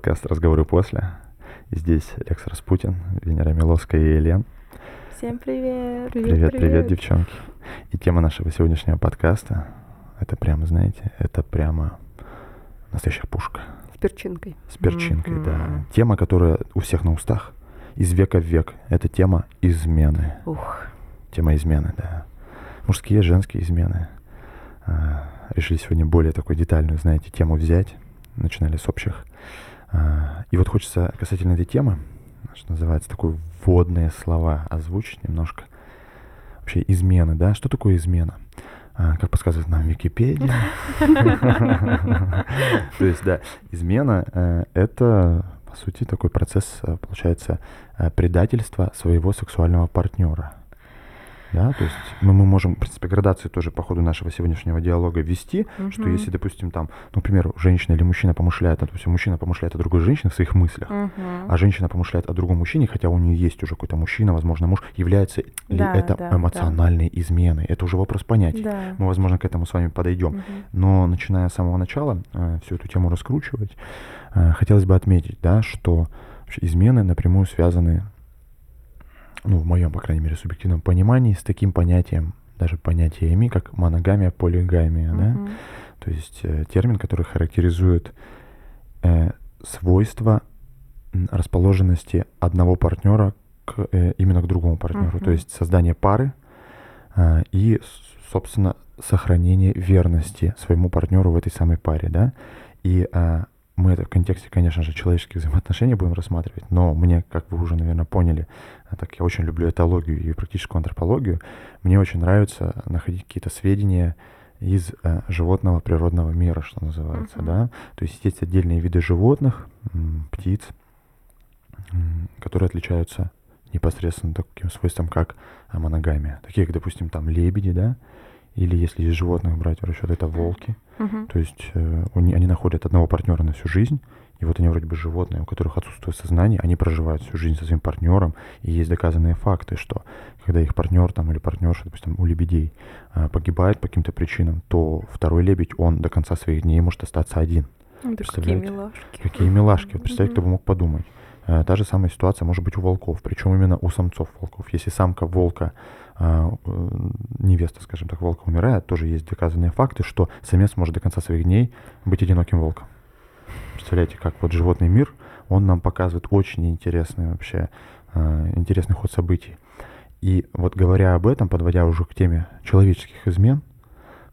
подкаст «Разговоры после». Здесь Лекс Распутин, Венера Миловская и Елен. Всем привет! Привет, привет, привет, девчонки. И тема нашего сегодняшнего подкаста, это прямо, знаете, это прямо настоящая пушка. С перчинкой. С перчинкой, mm-hmm. да. Тема, которая у всех на устах, из века в век. Это тема измены. Ух. Тема измены, да. Мужские, женские измены. А, решили сегодня более такую детальную, знаете, тему взять. Начинали с общих. А, и вот хочется касательно этой темы, что называется, такое вводные слова озвучить немножко. Вообще измена, да? Что такое измена? А, как подсказывает нам Википедия. То есть, да, измена э, — это, по сути, такой процесс, э, получается, э, предательства своего сексуального партнера. Да, то есть мы, мы можем, в принципе, градацию тоже по ходу нашего сегодняшнего диалога ввести, угу. что если, допустим, там, ну, например, женщина или мужчина помышляет, допустим, мужчина помышляет о другой женщине в своих мыслях, угу. а женщина помышляет о другом мужчине, хотя у нее есть уже какой-то мужчина, возможно, муж, является да, ли это да, эмоциональной да. изменой? Это уже вопрос понятий. Да. Мы, возможно, к этому с вами подойдем. Угу. Но начиная с самого начала э, всю эту тему раскручивать, э, хотелось бы отметить, да, что измены напрямую связаны ну, в моем, по крайней мере, субъективном понимании, с таким понятием, даже понятиями, как моногамия, полигамия, uh-huh. да, то есть э, термин, который характеризует э, свойства расположенности одного партнера к, э, именно к другому партнеру, uh-huh. то есть создание пары э, и, собственно, сохранение верности своему партнеру в этой самой паре, да, и э, мы это в контексте, конечно же, человеческих взаимоотношений будем рассматривать, но мне, как вы уже, наверное, поняли, а так я очень люблю этологию и практическую антропологию, мне очень нравится находить какие-то сведения из э, животного природного мира, что называется, uh-huh. да. То есть есть отдельные виды животных, птиц, которые отличаются непосредственно таким свойством, как моногамия. Такие, как, допустим, там лебеди, да, или если из животных брать в расчет, это волки. То есть э, они, находят одного партнера на всю жизнь, и вот они вроде бы животные, у которых отсутствует сознание, они проживают всю жизнь со своим партнером, и есть доказанные факты, что когда их партнер там или партнерша, допустим, у лебедей э, погибает по каким-то причинам, то второй лебедь, он до конца своих дней может остаться один. Да какие милашки. Какие милашки. Вот представляете, кто бы мог подумать. Э, та же самая ситуация может быть у волков, причем именно у самцов волков. Если самка волка а, невеста, скажем так, волка умирает, тоже есть доказанные факты, что самец может до конца своих дней быть одиноким волком. Представляете, как вот животный мир, он нам показывает очень интересный вообще, а, интересный ход событий. И вот говоря об этом, подводя уже к теме человеческих измен,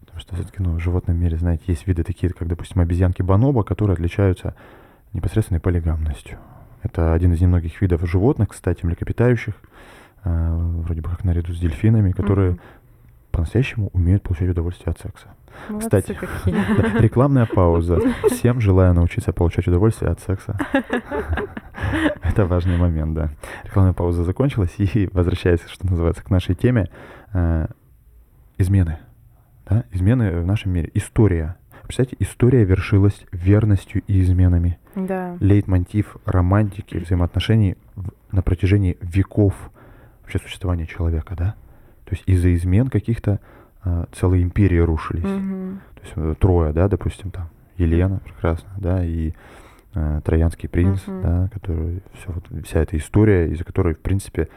потому что все-таки ну, в животном мире, знаете, есть виды такие, как, допустим, обезьянки бонобо, которые отличаются непосредственной полигамностью. Это один из немногих видов животных, кстати, млекопитающих, Э, вроде бы как наряду с дельфинами, которые mm-hmm. по-настоящему умеют получать удовольствие от секса. Молодцы Кстати, какие. рекламная пауза. Всем желаю научиться получать удовольствие от секса. Это важный момент, да. Рекламная пауза закончилась, и возвращаясь, что называется, к нашей теме, э, измены. Да? Измены в нашем мире. История. Представляете, история вершилась верностью и изменами. Да. Лейтмотив романтики, взаимоотношений на протяжении веков вообще существования человека, да? То есть из-за измен каких-то э, целые империи рушились. Mm-hmm. То есть э, Троя, да, допустим, там, Елена прекрасно, да, и э, Троянский принц, mm-hmm. да, который, все, вот, вся эта история, из-за которой, в принципе,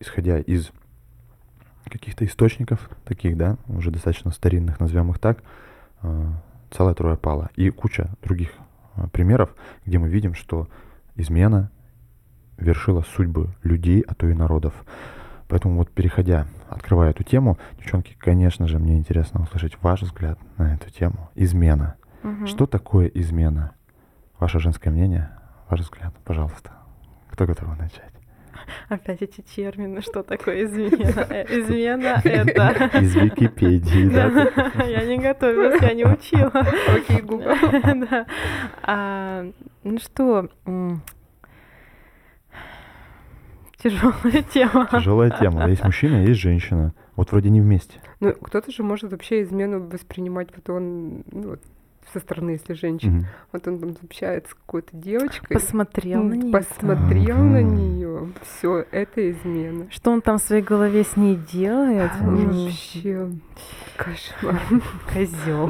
исходя из каких-то источников таких, да, уже достаточно старинных, назовем их так, э, целая Троя пала. И куча других э, примеров, где мы видим, что измена вершила судьбы людей, а то и народов. Поэтому вот переходя, открывая эту тему, девчонки, конечно же, мне интересно услышать ваш взгляд на эту тему. Измена. Угу. Что такое измена? Ваше женское мнение, ваш взгляд, пожалуйста. Кто готов начать? Опять эти термины, что такое измена? Э, измена — это... Из Википедии, да? Я не готовилась, я не учила. Окей, Google. Да. А, ну что, Тяжелая тема. Тяжелая тема. Есть мужчина, есть женщина. Вот вроде не вместе. Ну, кто-то же может вообще измену воспринимать, вот он ну, со стороны, если женщина. Мгм. Вот он там общается с какой-то девочкой. Посмотрел на м, нее. Посмотрел на нее. Все, это измена. Что он там в своей голове с ней делает? Вообще кошмар. Козел.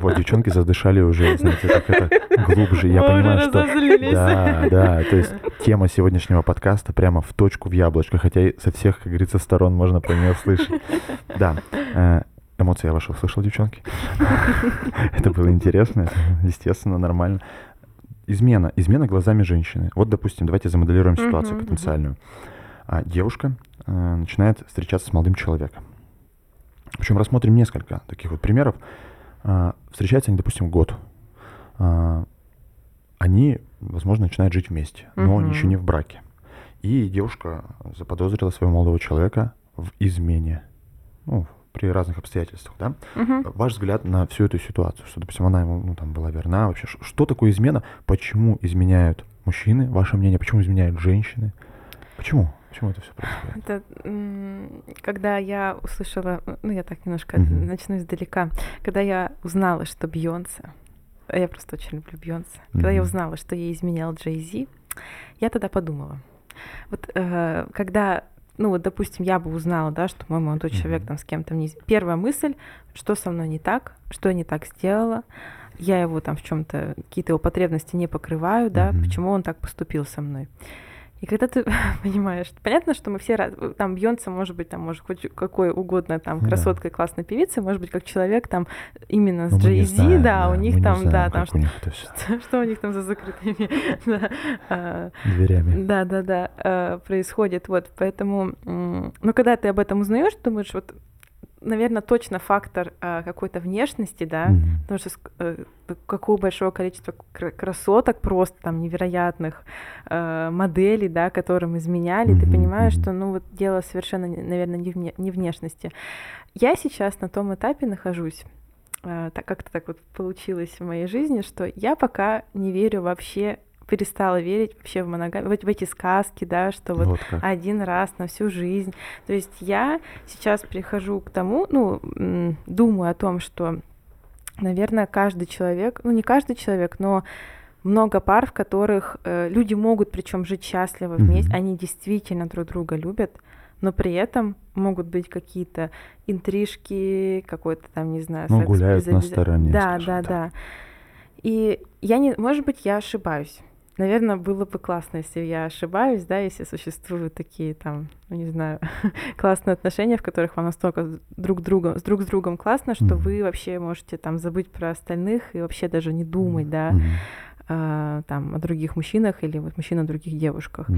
Вот, девчонки задышали уже, знаете, так это глубже. Я понимаю, что... Да, да, то есть тема сегодняшнего подкаста прямо в точку в яблочко, хотя и со всех, как говорится, сторон можно про нее слышать. Да, э, эмоции я ваши услышал, девчонки. Это было интересно, естественно, нормально. Измена. Измена глазами женщины. Вот, допустим, давайте замоделируем ситуацию потенциальную. А, Девушка э, начинает встречаться с молодым человеком. Причем рассмотрим несколько таких вот примеров. А, Встречаются они, допустим, год. А, Они, возможно, начинают жить вместе, но Мгм. еще не в браке. И девушка заподозрила своего молодого человека в измене. Ну, при разных обстоятельствах, да? Мгм. Ваш взгляд на всю эту ситуацию, что, допустим, она ему ну, там, была верна вообще. Что такое измена? Почему изменяют мужчины? Ваше мнение, почему изменяют женщины? Почему? Почему это все происходит? Это когда я услышала, ну я так немножко Мгм. начну издалека, когда я узнала, что Бьонсе, а я просто очень люблю Бьонсе, когда я узнала, что ей изменял Джей Зи, я тогда подумала, вот э, когда, ну вот допустим, я бы узнала, да, что мой молодой человек Мгм. там с кем-то не, первая мысль, что со мной не так, что я не так сделала, я его там в чем-то какие-то его потребности не покрываю, да, почему он так поступил со мной. И когда ты понимаешь, понятно, что мы все раз, там Бьонса может быть там может хоть какой угодно там Ну да. классная певица, может быть как человек там именно с Ну, Z, знаем, да, у них там, знаем, да, там у них что, что у них там за закрытыми да, а, дверями. да, да, да, э, происходит. Вот, поэтому, м, ну, когда ты об этом узнаешь, думаешь, вот, наверное, точно фактор а, какой-то внешности, да, Мгм. потому что э, какого большого количества кра- красоток просто там невероятных э, моделей, да, которым изменяли, ты Мгм, понимаешь, что, ну, вот дело совершенно, наверное, не, вне- не внешности. Я сейчас на том этапе нахожусь, э, так как-то так вот получилось в моей жизни, что я пока не верю вообще, перестала верить вообще в моногамию, вот в эти сказки, да, что вот Вот как. один раз на всю жизнь. То есть я сейчас прихожу к тому, ну, думаю о том, что, наверное, каждый человек, ну, не каждый человек, но много пар, в которых э, люди могут причем жить счастливо вместе, Мгм. они действительно друг друга любят, но при этом могут быть какие-то интрижки, какой-то там, не знаю, Ну, секс гуляют без на стороне, Да, да, так. да. И я не, может быть, я ошибаюсь. Наверное, было бы классно, если я ошибаюсь, да, если существуют такие там, ну не знаю, классные отношения, в которых вам настолько друг другом, с друг с другом классно, что Мгм. вы вообще можете там забыть про остальных и вообще даже не думать, да, а, там о других мужчинах или вот мужчин о других девушках.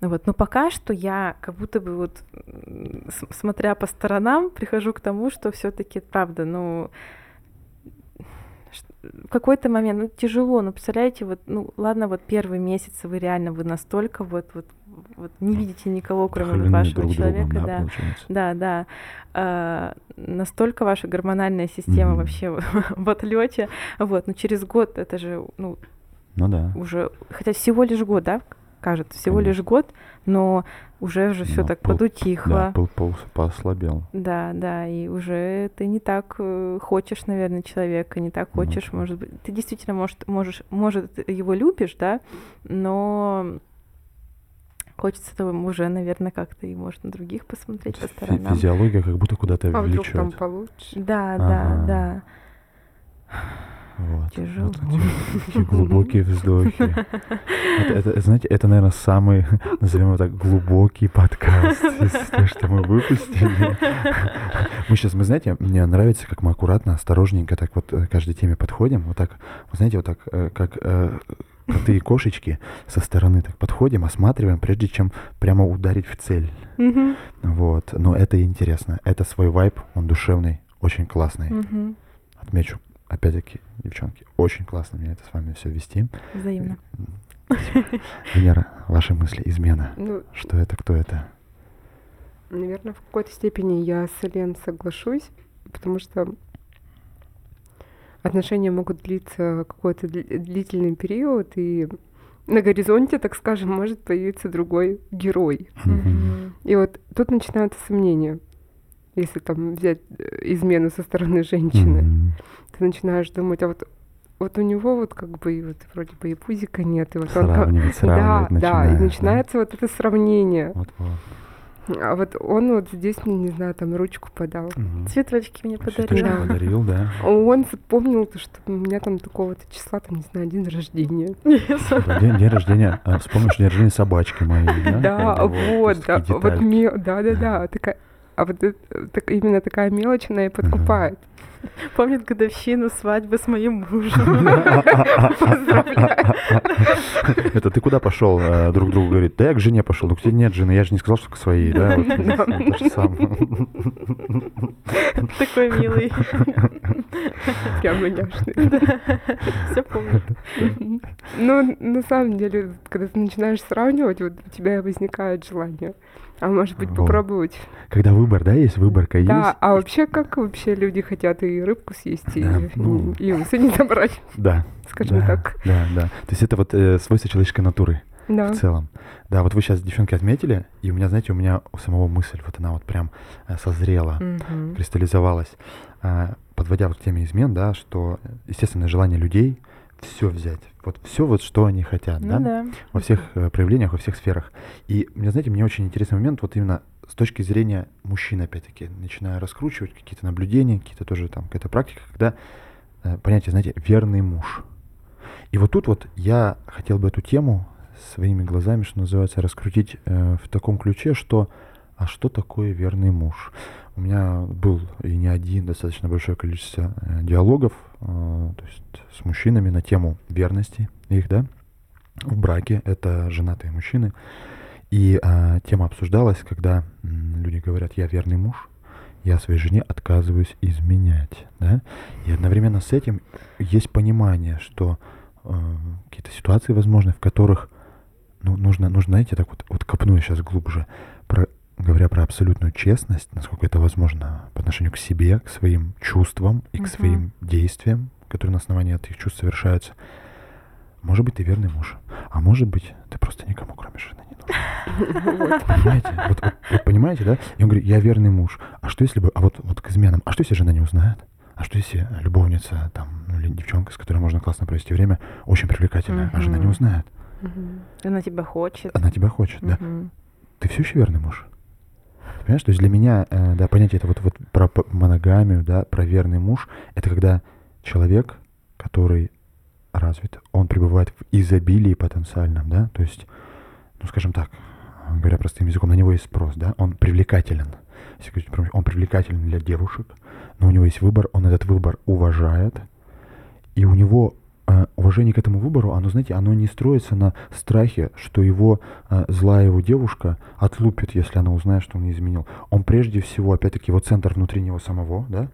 Ну Вот. Но пока что я как будто бы вот, смотря по сторонам, прихожу к тому, что все таки правда, ну, в какой-то момент, ну, тяжело, ну, представляете, вот, ну, ладно, вот первые месяцы вы реально, вы настолько вот, вот, вот не видите никого, кроме Вдохновлены вашего друг человека, другом, да. получается. Да, да. А, настолько ваша гормональная система Мгм. вообще в отлете. Вот, но через год это же, ну, Ну да. уже, хотя всего лишь год, да, кажется, всего лишь год, но уже же все Ну, так пол- подутихло. Да, пол, пол, послабел. Да, да, и уже ты не так э, хочешь, наверное, человека, не так Ну хочешь, да. может быть, ты действительно может, можешь, может его любишь, да, но хочется того уже, наверное, как-то и может на других посмотреть по сторонам. Физиология как будто куда-то А вдруг там влечет. получше? Да, Ага. да, да. Вот. Тяжело. Вот такие глубокие вздохи. Это, это, знаете, это, наверное, самый, назовем его так, глубокий подкаст из того, что мы выпустили. Мы сейчас, мы знаете, мне нравится, как мы аккуратно, осторожненько так вот э, каждой теме подходим. Вот так, вы знаете, вот так, э, как э, коты и кошечки со стороны так подходим, осматриваем, прежде чем прямо ударить в цель. Вот. Но это интересно. Это свой вайб, он душевный, очень классный. Отмечу, опять-таки, девчонки, очень классно мне это с вами все вести. Взаимно. Венера, ваши мысли, измена. Ну, Что это, кто это? наверное, в какой-то степени я с Элен соглашусь, потому что отношения могут длиться какой-то дли- длительный период, и на горизонте, так скажем, может появиться другой герой. И вот тут начинаются сомнения. Если там взять э, измену со стороны женщины. Ты начинаешь думать, а вот вот у него вот как бы и вот вроде бы и пузика нет, и вот сравнивать, он сравнивать да, да, и начинается да? вот это сравнение. Вот, вот. А вот он вот здесь мне, не знаю, там ручку подал. Угу. Цветочки мне подарил. Цветочки подарил, да. Он запомнил, то, что у меня там такого-то числа, там, не знаю, день рождения. День, день рождения, а, вспомнишь день рождения собачки моей, да? Да, вот, да, вот, да, да, да, такая, а вот так, именно такая мелочь, она и подкупает. Помнит годовщину свадьбы с моим мужем. Это ты куда пошел? Э, друг другу говорит, да я к жене пошел. Ну где нет жены, я же не сказал, что к своей, да? Такой милый. Прям няшный. Все помню. Ну, на самом деле, когда ты начинаешь сравнивать, вот у тебя возникает желание а может быть, попробовать. Когда выбор, да, есть выборка есть. Да, а вообще как вообще люди хотят и рыбку съесть, да, и, ну, и усы не забрать? Да. Скажем да, так. Да, да. То есть это вот э, свойство человеческой натуры да. в целом. Да, вот вы сейчас, девчонки, отметили, и у меня, знаете, у меня у самого мысль, вот она вот прям э, созрела, угу. кристаллизовалась. Э, подводя вот к теме измен, да, что, естественно, желание людей все взять. Вот все вот, что они хотят, ну, да? да? Во всех э, проявлениях, во всех сферах. И, мне, знаете, мне очень интересный момент, вот именно с точки зрения мужчин, опять-таки, начинаю раскручивать какие-то наблюдения, какие-то тоже там, какая-то практика, когда э, понятие, знаете, верный муж. И вот тут вот я хотел бы эту тему своими глазами, что называется, раскрутить э, в таком ключе, что а что такое верный муж? У меня был и не один, достаточно большое количество э, диалогов, э, то есть с мужчинами на тему верности их, да, в браке. Это женатые мужчины. И а, тема обсуждалась, когда м, люди говорят, я верный муж, я своей жене отказываюсь изменять, да, и одновременно с этим есть понимание, что э, какие-то ситуации возможны, в которых ну, нужно, нужно, знаете, так вот, вот копну я сейчас глубже, про говоря про абсолютную честность, насколько это возможно по отношению к себе, к своим чувствам и к uh-huh. своим действиям, которые на основании этих чувств совершаются. Может быть, ты верный муж, а может быть, ты просто никому, кроме жены, не нужен. Понимаете? Вот, вот, вот понимаете, да? И он говорит, я верный муж. А что если бы, а вот, вот к изменам, а что если жена не узнает? А что если любовница, там, ну, или девчонка, с которой можно классно провести время, очень привлекательная, uh-huh. а жена не узнает? Uh-huh. Она тебя хочет. Она тебя хочет, uh-huh. да. Ты все еще верный муж? Понимаешь, то есть для меня, э, да, понятие это вот, вот про моногамию, да, про верный муж, это когда человек, который развит, он пребывает в изобилии потенциальном, да, то есть, ну, скажем так, говоря простым языком, на него есть спрос, да, он привлекателен. Он привлекателен для девушек, но у него есть выбор, он этот выбор уважает, и у него а, уважение к этому выбору, оно, знаете, оно не строится на страхе, что его а, злая его девушка отлупит, если она узнает, что он не изменил. Он прежде всего, опять-таки, его центр внутри него самого, да,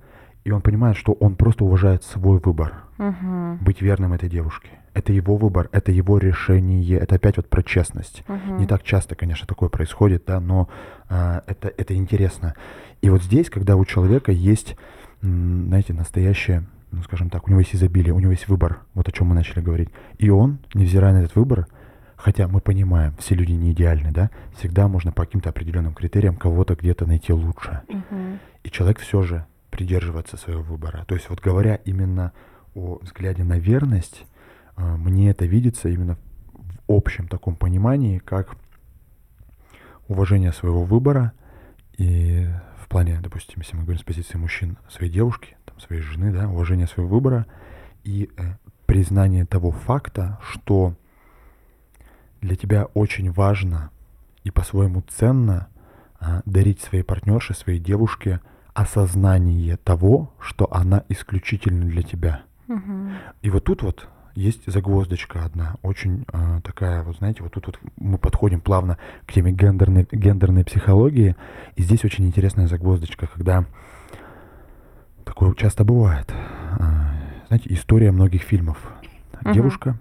и он понимает, что он просто уважает свой выбор. Uh-huh. Быть верным этой девушке. Это его выбор, это его решение. Это опять вот про честность. Uh-huh. Не так часто, конечно, такое происходит, да, но а, это, это интересно. И вот здесь, когда у человека есть, знаете, настоящее ну, скажем так, у него есть изобилие, у него есть выбор, вот о чем мы начали говорить. И он, невзирая на этот выбор, хотя мы понимаем, все люди не идеальны, да, всегда можно по каким-то определенным критериям кого-то где-то найти лучше. Uh-huh. И человек все же придерживается своего выбора. То есть вот говоря именно о взгляде на верность, э, мне это видится именно в общем таком понимании, как уважение своего выбора и в плане, допустим, если мы говорим с позиции мужчин своей девушки, своей жены, да, уважение своего выбора и э, признание того факта, что для тебя очень важно и по-своему ценно э, дарить своей партнерше, своей девушке осознание того, что она исключительно для тебя. Угу. И вот тут вот есть загвоздочка одна, очень э, такая, вот знаете, вот тут вот мы подходим плавно к теме гендерной, гендерной психологии, и здесь очень интересная загвоздочка, когда Такое часто бывает. А, знаете, история многих фильмов. Угу. Девушка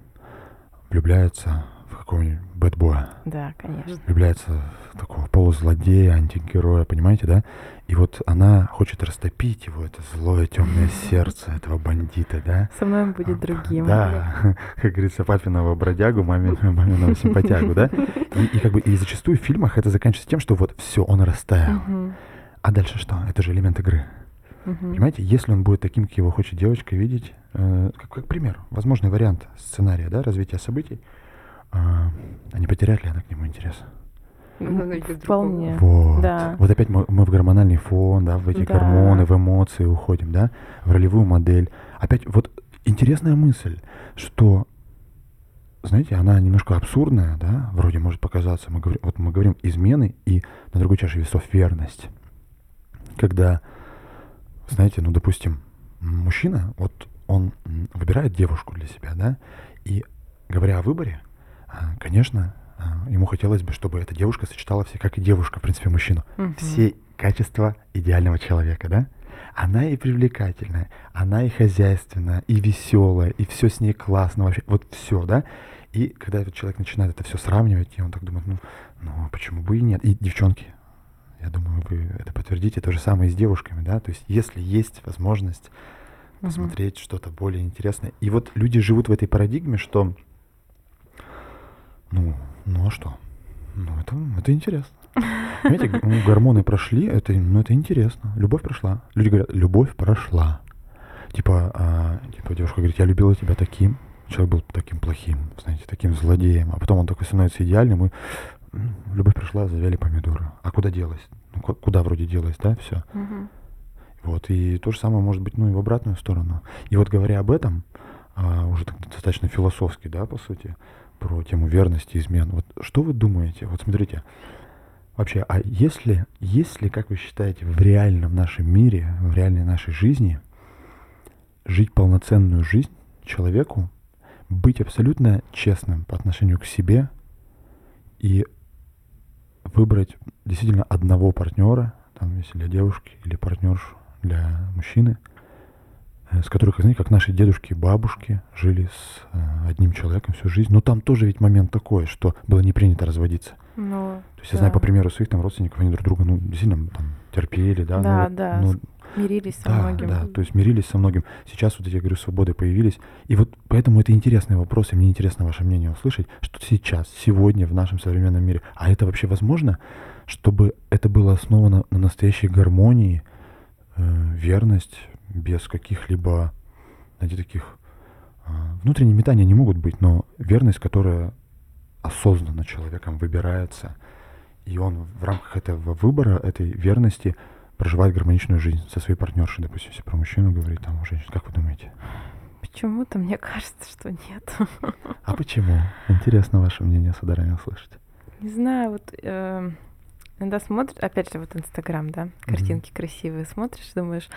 влюбляется какого-нибудь бэтбоя. Да, конечно. Влюбляется в такого полузлодея, антигероя, понимаете, да? И вот она хочет растопить его, это злое темное сердце этого бандита, да? Со мной он будет другим. Да, как говорится, папиного бродягу, маминого симпатягу, да? И, и как бы и зачастую в фильмах это заканчивается тем, что вот все, он растаял. Угу. А дальше что? Это же элемент игры. Мгм. Понимаете, если он будет таким, как его хочет девочка видеть, э, как, как пример, возможный вариант сценария, да, развития событий, а, а не потеряет ли она к нему интерес? Она найдет Вполне. Вот. Да. Вот опять мы, мы в гормональный фон, да, в эти Да. гормоны, в эмоции уходим, да, в ролевую модель. Опять вот интересная мысль, что, знаете, она немножко абсурдная, да, вроде может показаться. Мы говорим, вот мы говорим измены и на другой чаше весов верность. Когда, знаете, ну, допустим, мужчина, вот он выбирает девушку для себя, да, и говоря о выборе, конечно, а, ему хотелось бы, чтобы эта девушка сочетала все, как и девушка, в принципе, мужчину, Мгм. все качества идеального человека, да? Она и привлекательная, она и хозяйственная, и веселая, и все с ней классно вообще, вот все, да? И когда этот человек начинает это все сравнивать, и он так думает, ну, ну а почему бы и нет? И девчонки, я думаю, вы это подтвердите, то же самое и с девушками, да? То есть если есть возможность посмотреть что-то более интересное. И вот люди живут в этой парадигме, что, ну, ну а что? Ну, это, это интересно. Понимаете, ну, гормоны прошли, это, ну, это интересно. Любовь прошла. Люди говорят, любовь прошла. Типа, а, типа девушка говорит, я любила тебя таким. Человек был таким плохим, знаете, таким злодеем. А потом он такой становится идеальным, и любовь прошла, завяли помидоры. А куда делась? Ну, ку- куда вроде делась, да, все. Мгм. Вот, и то же самое может быть, ну, и в обратную сторону. И вот говоря об этом, а, уже так достаточно философски, да, по сути, про тему верности, измен, вот что вы думаете? Вот смотрите, вообще, а если, если, как вы считаете, в реальном нашем мире, в реальной нашей жизни жить полноценную жизнь человеку, быть абсолютно честным по отношению к себе и выбрать действительно одного партнера, там, если для девушки или партнершу для мужчины, с которых, знаете, как наши дедушки и бабушки жили с э, одним человеком всю жизнь. Но там тоже ведь момент такой, что было не принято разводиться. Ну, То есть я знаю по да. примеру своих там родственников, они друг друга, ну, действительно там терпели, да. ну, Да, вот, да, ну, Мирились со да, многим. да, то есть мирились со многим. Сейчас вот эти, я говорю, свободы появились. И вот поэтому это интересный вопрос, и мне интересно ваше мнение услышать, что сейчас, сегодня в нашем современном мире, а это вообще возможно, чтобы это было основано на настоящей гармонии, э, верность, без каких-либо, знаете, таких... э, внутренние метания не могут быть, но верность, которая осознанно человеком выбирается, и он в рамках этого выбора, этой верности проживает гармоничную жизнь со своей партнершей, допустим, если про мужчину говорить, там, у женщин, как вы думаете? Почему-то мне кажется, что нет. А почему? Интересно ваше мнение, сударыня, услышать. Не знаю, вот э, иногда смотришь, опять же, вот Инстаграм, да, картинки красивые, смотришь, думаешь,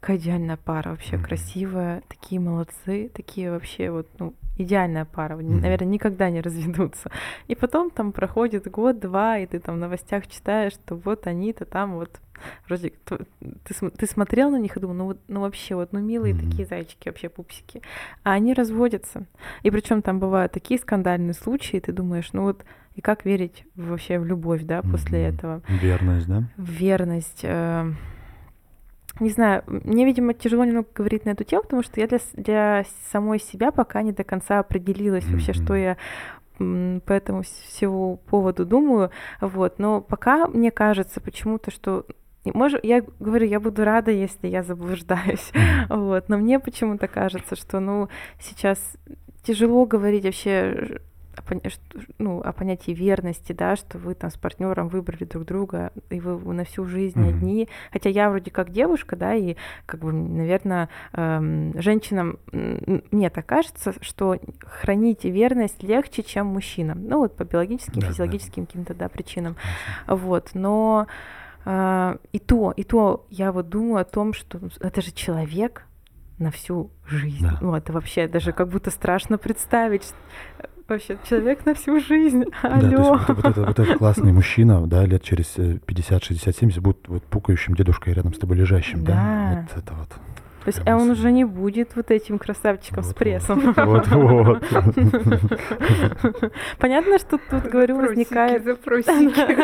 какая идеальная пара, вообще Мгм. красивая, такие молодцы, такие вообще вот, ну, идеальная пара, Мгм. наверное, никогда не разведутся. И потом там проходит год-два, и ты там в новостях читаешь, что вот они-то там вот вроде ты, ты смотрел на них и думал, ну вот, ну вообще вот, ну милые Мгм. такие зайчики, вообще пупсики, а они разводятся. И причем там бывают такие скандальные случаи, и ты думаешь, ну вот и как верить вообще в любовь, да, после Мгм. этого? Верность, да? Верность. э, Не знаю, мне, видимо, тяжело немного говорить на эту тему, потому что я для, для самой себя пока не до конца определилась вообще, что я по этому вс- всему поводу думаю. Вот. Но пока мне кажется почему-то, что может, я говорю, я буду рада, если я заблуждаюсь. Вот. Но мне почему-то кажется, что ну, сейчас тяжело говорить вообще ну, о понятии верности, да, что вы там с партнером выбрали друг друга, и вы на всю жизнь Мгм. одни. Хотя я вроде как девушка, да, и как бы, наверное, женщинам, м, мне так кажется, что хранить верность легче, чем мужчинам. Ну, вот по биологическим, Да, да. физиологическим каким-то, да, причинам. Вот, но а, и то, и то я вот думаю о том, что это же человек на всю жизнь. Да. Ну, это вообще даже Да. как будто страшно представить. Вообще, человек на всю жизнь. Да, то есть Алло. вот, вот это, вот этот классный мужчина, да, лет через э, 50, 60, 70 будет вот пукающим дедушкой рядом с тобой лежащим, да? Да. Вот это вот. То есть, а он уже не будет вот этим красавчиком с Вот-вот. прессом. Вот-вот. Понятно, что тут, говорю, Запросики, возникает запросики.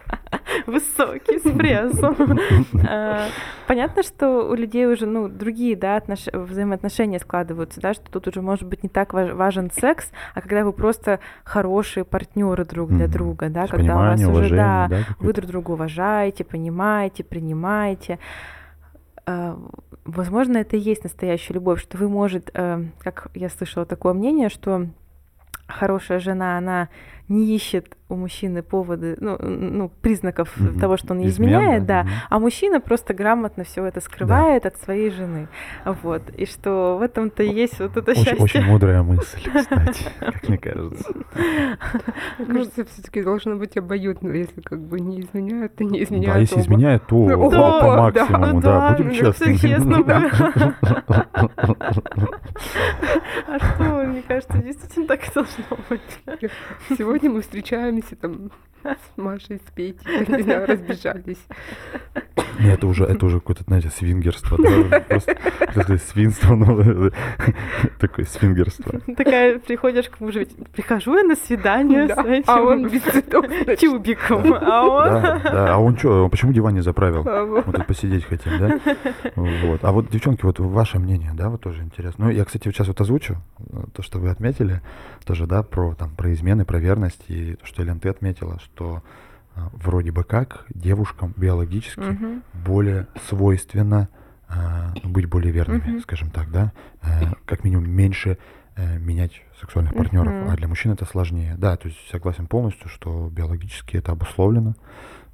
Высокий с прессом. А, Понятно, что у людей уже, ну, другие, да, отнош- взаимоотношения складываются, да, что тут уже может быть не так важ- важен секс, а когда вы просто хорошие партнеры друг для друга, да, когда у вас уже, да, вы друг друга уважаете, понимаете, принимаете. э, возможно, это и есть настоящая любовь, что вы, может, э, как я слышала такое мнение, что хорошая жена, она не ищет у мужчины поводы, ну, ну признаков mm-hmm. того, что он изменяет, да, mm-hmm. а мужчина просто грамотно все это скрывает да. от своей жены, вот, и что в этом-то есть вот это очень, счастье. Очень мудрая мысль, кстати, как мне кажется. Мне кажется, все-таки должно быть обоюдно, если как бы не изменяют, то не изменяют. Да, если изменяют, то по максимуму, да, будем честными. честно. А что, мне кажется, действительно так и должно быть. Сегодня мы встречаемся там с Машей, с Петей, не знаю, разбежались. Нет, это уже, это уже какое-то, знаете, свингерство. Да? Просто свинство, ну, такое свингерство. Такая, приходишь к мужу, прихожу я на свидание да, с этим а он без цветов, тюбиком, а он... Да, да, а он что, он почему диван не заправил? Мы тут посидеть хотим, да? Вот. А вот, девчонки, вот ваше мнение, да, вот тоже интересно. Ну, я, кстати, вот сейчас вот озвучу то, что вы отметили, тоже, да, про, там, про измены, про верность, и то, что, Елена, ты отметила, что а, вроде бы как девушкам биологически угу. более свойственно а, быть более верными, угу. скажем так, да, а, как минимум меньше а, менять сексуальных партнеров, угу. а для мужчин это сложнее. Да, то есть согласен полностью, что биологически это обусловлено.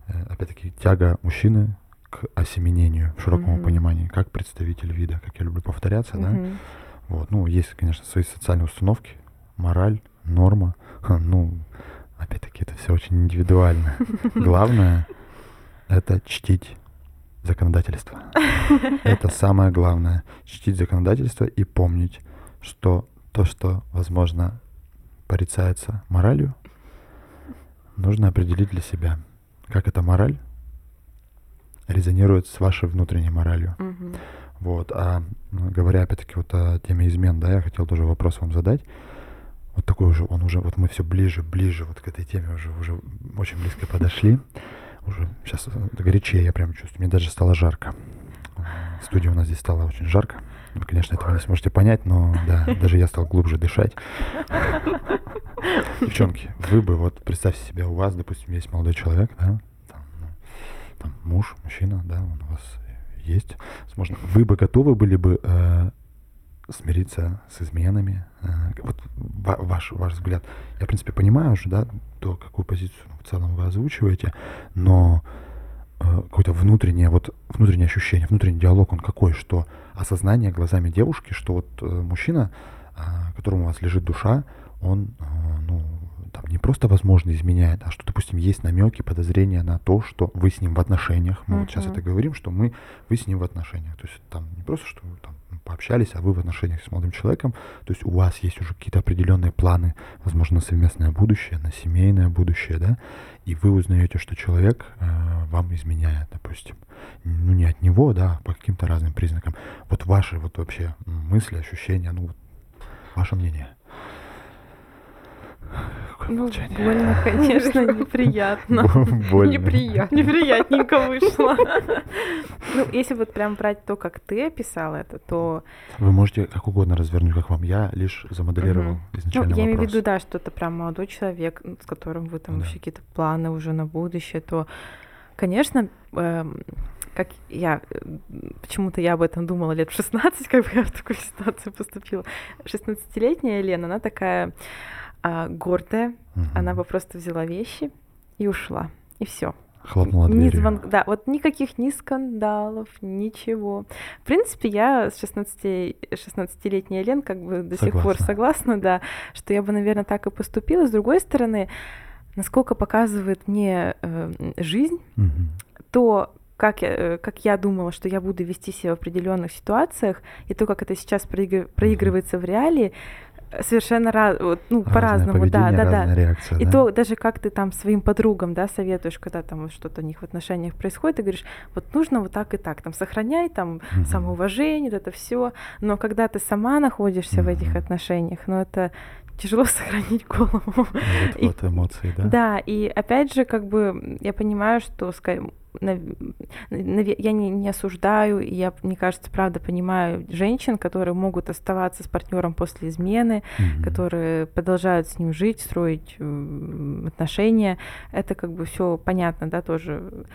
Э, опять-таки тяга мужчины к осеменению в широком угу. понимании, как представитель вида, как я люблю повторяться, угу. да. Вот, ну есть, конечно, свои социальные установки, мораль, норма, ну Опять-таки, это все очень индивидуально. Главное — это чтить законодательство. Это самое главное. Чтить законодательство и помнить, что то, что, возможно, порицается моралью, нужно определить для себя, как эта мораль резонирует с вашей внутренней моралью. Вот. А говоря опять-таки вот о теме измен, да, я хотел тоже вопрос вам задать вот такой уже, он уже, вот мы все ближе, ближе вот к этой теме уже, уже очень близко подошли. Уже сейчас горячее я прям чувствую, мне даже стало жарко. В студии у нас здесь стало очень жарко. Вы, конечно, этого не сможете понять, но да, даже я стал глубже дышать. Девчонки, вы бы, вот представьте себе, у вас, допустим, есть молодой человек, да, там, ну, там муж, мужчина, да, он у вас есть. Возможно, вы бы готовы были бы э, смириться с изменами. Э, вот ваш, ваш взгляд. Я, в принципе, понимаю уже, да, то, какую позицию в целом вы озвучиваете, но э, какое-то внутреннее, вот внутреннее ощущение, внутренний диалог, он какой, что осознание глазами девушки, что вот э, мужчина, которому у вас лежит душа, он, ну, там не просто возможно изменяет, а что, допустим, есть намеки, подозрения на то, что вы с ним в отношениях. Мы uh-huh. вот сейчас это говорим, что мы, вы с ним в отношениях. То есть там не просто, что там пообщались, а вы в отношениях с молодым человеком, то есть у вас есть уже какие-то определенные планы, возможно, на совместное будущее, на семейное будущее, да, и вы узнаете, что человек э, вам изменяет, допустим. Ну, не от него, да, а по каким-то разным признакам. Вот ваши вот вообще мысли, ощущения, ну, ваше мнение. Ну, молчание. больно, конечно, неприятно. Больно. Неприятно. Неприятненько вышло. Ну, если вот прям брать то, как ты описал это, то... Вы можете как угодно развернуть, как вам. Я лишь замоделировал изначально Ну, я имею в виду, да, что это прям молодой человек, с которым вы там вообще какие-то планы уже на будущее, то, конечно, эм, как я, почему-то я об этом думала лет в 16, как бы я в такую ситуацию поступила. 16-летняя Лена, она такая а, гордая, угу. она бы просто взяла вещи и ушла. И все. Хлопнула дверью. Ни звон... Да, вот никаких ни скандалов, ничего. В принципе, я с 16... 16-летняя Лен как бы до согласна. сих пор согласна, да, что я бы, наверное, так и поступила. С другой стороны, насколько показывает мне э, жизнь, угу. то как я, э, как я думала, что я буду вести себя в определенных ситуациях, и то, как это сейчас проигрывается в реалии, совершенно раз, ну, по-разному, да, да, да. Реакция, и да? то даже как ты там своим подругам, да, советуешь, когда там вот что-то у них в отношениях происходит, ты говоришь, вот нужно вот так и так, там сохраняй там угу. самоуважение, вот это все, но когда ты сама находишься угу. в этих отношениях, ну это тяжело сохранить голову. Вот, и, вот эмоции, да. Да, и опять же, как бы я понимаю, что я не, не осуждаю, я, мне кажется, правда понимаю женщин, которые могут оставаться с партнером после измены, mm-hmm. которые продолжают с ним жить, строить отношения. Это как бы все понятно, да, тоже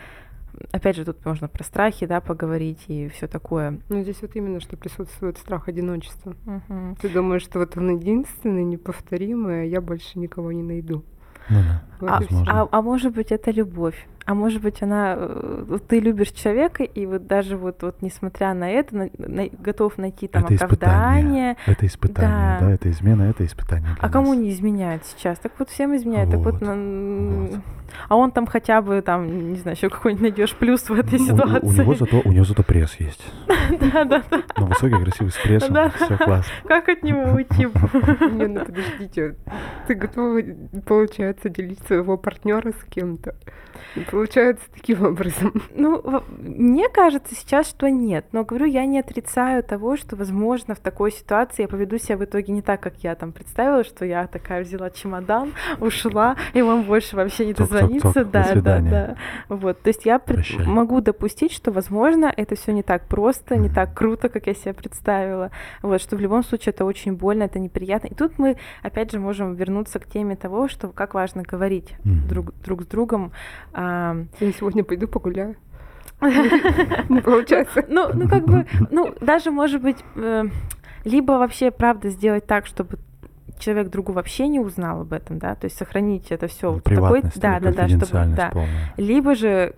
опять же, тут можно про страхи, да, поговорить и все такое. Ну, здесь вот именно, что присутствует страх одиночества. Мгм. Ты думаешь, что вот он единственный, неповторимый, а я больше никого не найду. Ну да. Вот А, а- а может быть, это любовь. А может быть, она э, вот ты любишь человека, и вот даже вот, вот несмотря на это, на- на- готов найти там Это оправдание. испытание. Это испытание, Да. да. это измена, это испытание. для А кому нас. не изменяют сейчас? Так вот всем изменяют. Так вот, Вот, вот. а он там хотя бы там, не знаю, еще какой-нибудь найдешь плюс в этой У- у- ситуации. У, него зато, у него зато пресс есть. Да, да, да. Ну, высокий, красивый, с прессом, Да. все классно. Как от него уйти? Не, ну подождите, ты готова, получается, делить своего партнера с кем-то? И Получается таким образом. Ну, мне кажется сейчас, что нет. Но говорю, я не отрицаю того, что, возможно, в такой ситуации я поведу себя в итоге не так, как я там представила, что я такая взяла чемодан, ушла, и вам больше вообще не дозвониться. до Да, да, да. Вот. То есть я Прощай. могу допустить, что, возможно, это все не так просто, не Мгм. так круто, как я себе представила. Вот, что в любом случае это очень больно, это неприятно. И тут мы, опять же, можем вернуться к теме того, что как важно говорить Мгм. друг, друг с другом. А, Я сегодня пойду погуляю. Не получается. Ну, ну как бы, ну даже может быть, э, либо вообще правда сделать так, чтобы человек другу вообще не узнал об этом, да, то есть сохранить это все в такой, да, да, да, чтобы, да, либо же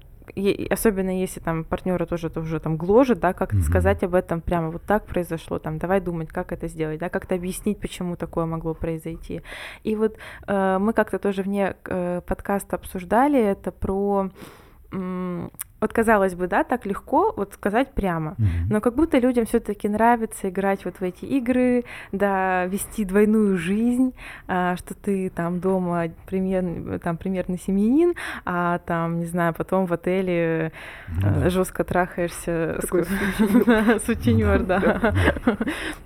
особенно если там партнера тоже это уже там гложет, да, как-то Мгм. сказать об этом прямо вот так произошло, там давай думать, как это сделать, да, как-то объяснить, почему такое могло произойти. И вот э, мы как-то тоже вне э, подкаста обсуждали это про вот казалось бы, да, так легко вот сказать прямо, Мгм. но как будто людям все-таки нравится играть вот в эти игры, да, вести двойную жизнь, а, что ты там дома примерно, там примерно семьянин, а там, не знаю, потом в отеле Ну да. жестко трахаешься с Такой сутенер, да.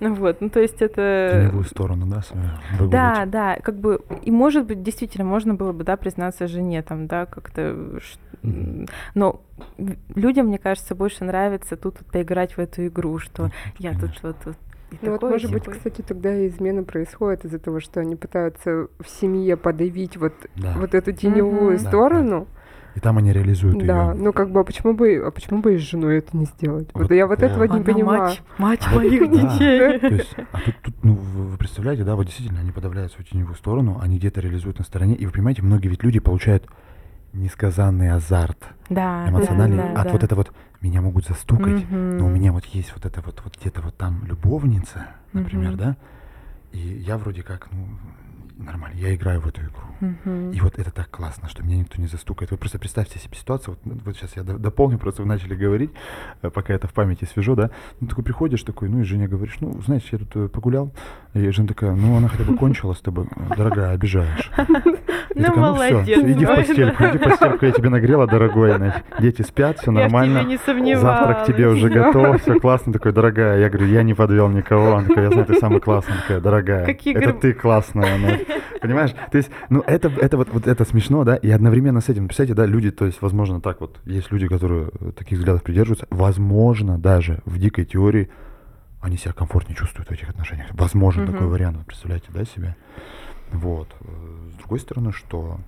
Вот, ну то есть это... Теневую сторону, да. Да, да, как бы, и может быть, действительно, можно было бы, да, признаться жене, там, да, как-то, но людям, мне кажется, больше нравится тут вот поиграть в эту игру, что я тут вот, вот и Ну вот, такой, и может быть, сякой. кстати, тогда и измена происходит из-за того, что они пытаются в семье подавить вот, Да. вот эту теневую Мгм. Да, сторону. И там они реализуют Да, ее. ну как бы, а почему бы, а почему бы и с женой это не сделать? Вот, я вот этого вот. не Она понимаю. мать, мать Вот, моих да. детей. То есть, а тут, тут, ну, вы вы представляете, да, вот действительно, они подавляют свою теневую сторону, они где-то реализуют на стороне, и вы понимаете, многие ведь люди получают несказанный азарт Да, эмоциональный да, да, от да. вот это вот меня могут застукать, но у меня вот есть вот это вот, вот где-то вот там любовница, например, Мгм. да, и я вроде как, ну, нормально, я играю в эту игру. Мгм. И вот это так классно, что меня никто не застукает. Вы просто представьте себе ситуацию, вот, ну, вот сейчас я до- дополню, просто вы начали говорить, э, пока это в памяти свежо, да. Ну, такой приходишь такой, ну, и жене говоришь, ну, знаешь, я тут э, погулял, и жена такая, ну, она хотя бы кончила с тобой, «Э, дорогая, обижаешь. Ну, такая, молодец, иди в постельку, иди в постельку, я тебе нагрела, дорогой, значит, дети спят, все Я нормально. тебе не сомневалась. Завтрак тебе уже готов, все классно, такой, дорогая. Я говорю, я не подвел никого. Она такая, я знаю, ты самый классный. Она такая, дорогая, Какие это гр- ты классная. Она- Понимаешь? То есть, ну, это, это вот, вот это смешно, да, и одновременно с этим, представляете, да, люди, то есть, возможно, так вот, есть люди, которые э, таких взглядов придерживаются, возможно, даже в дикой теории они себя комфортнее чувствуют в этих отношениях. Возможно, такой Мгм. вариант, представляете, да, себе? Вот. Э, С другой стороны, что,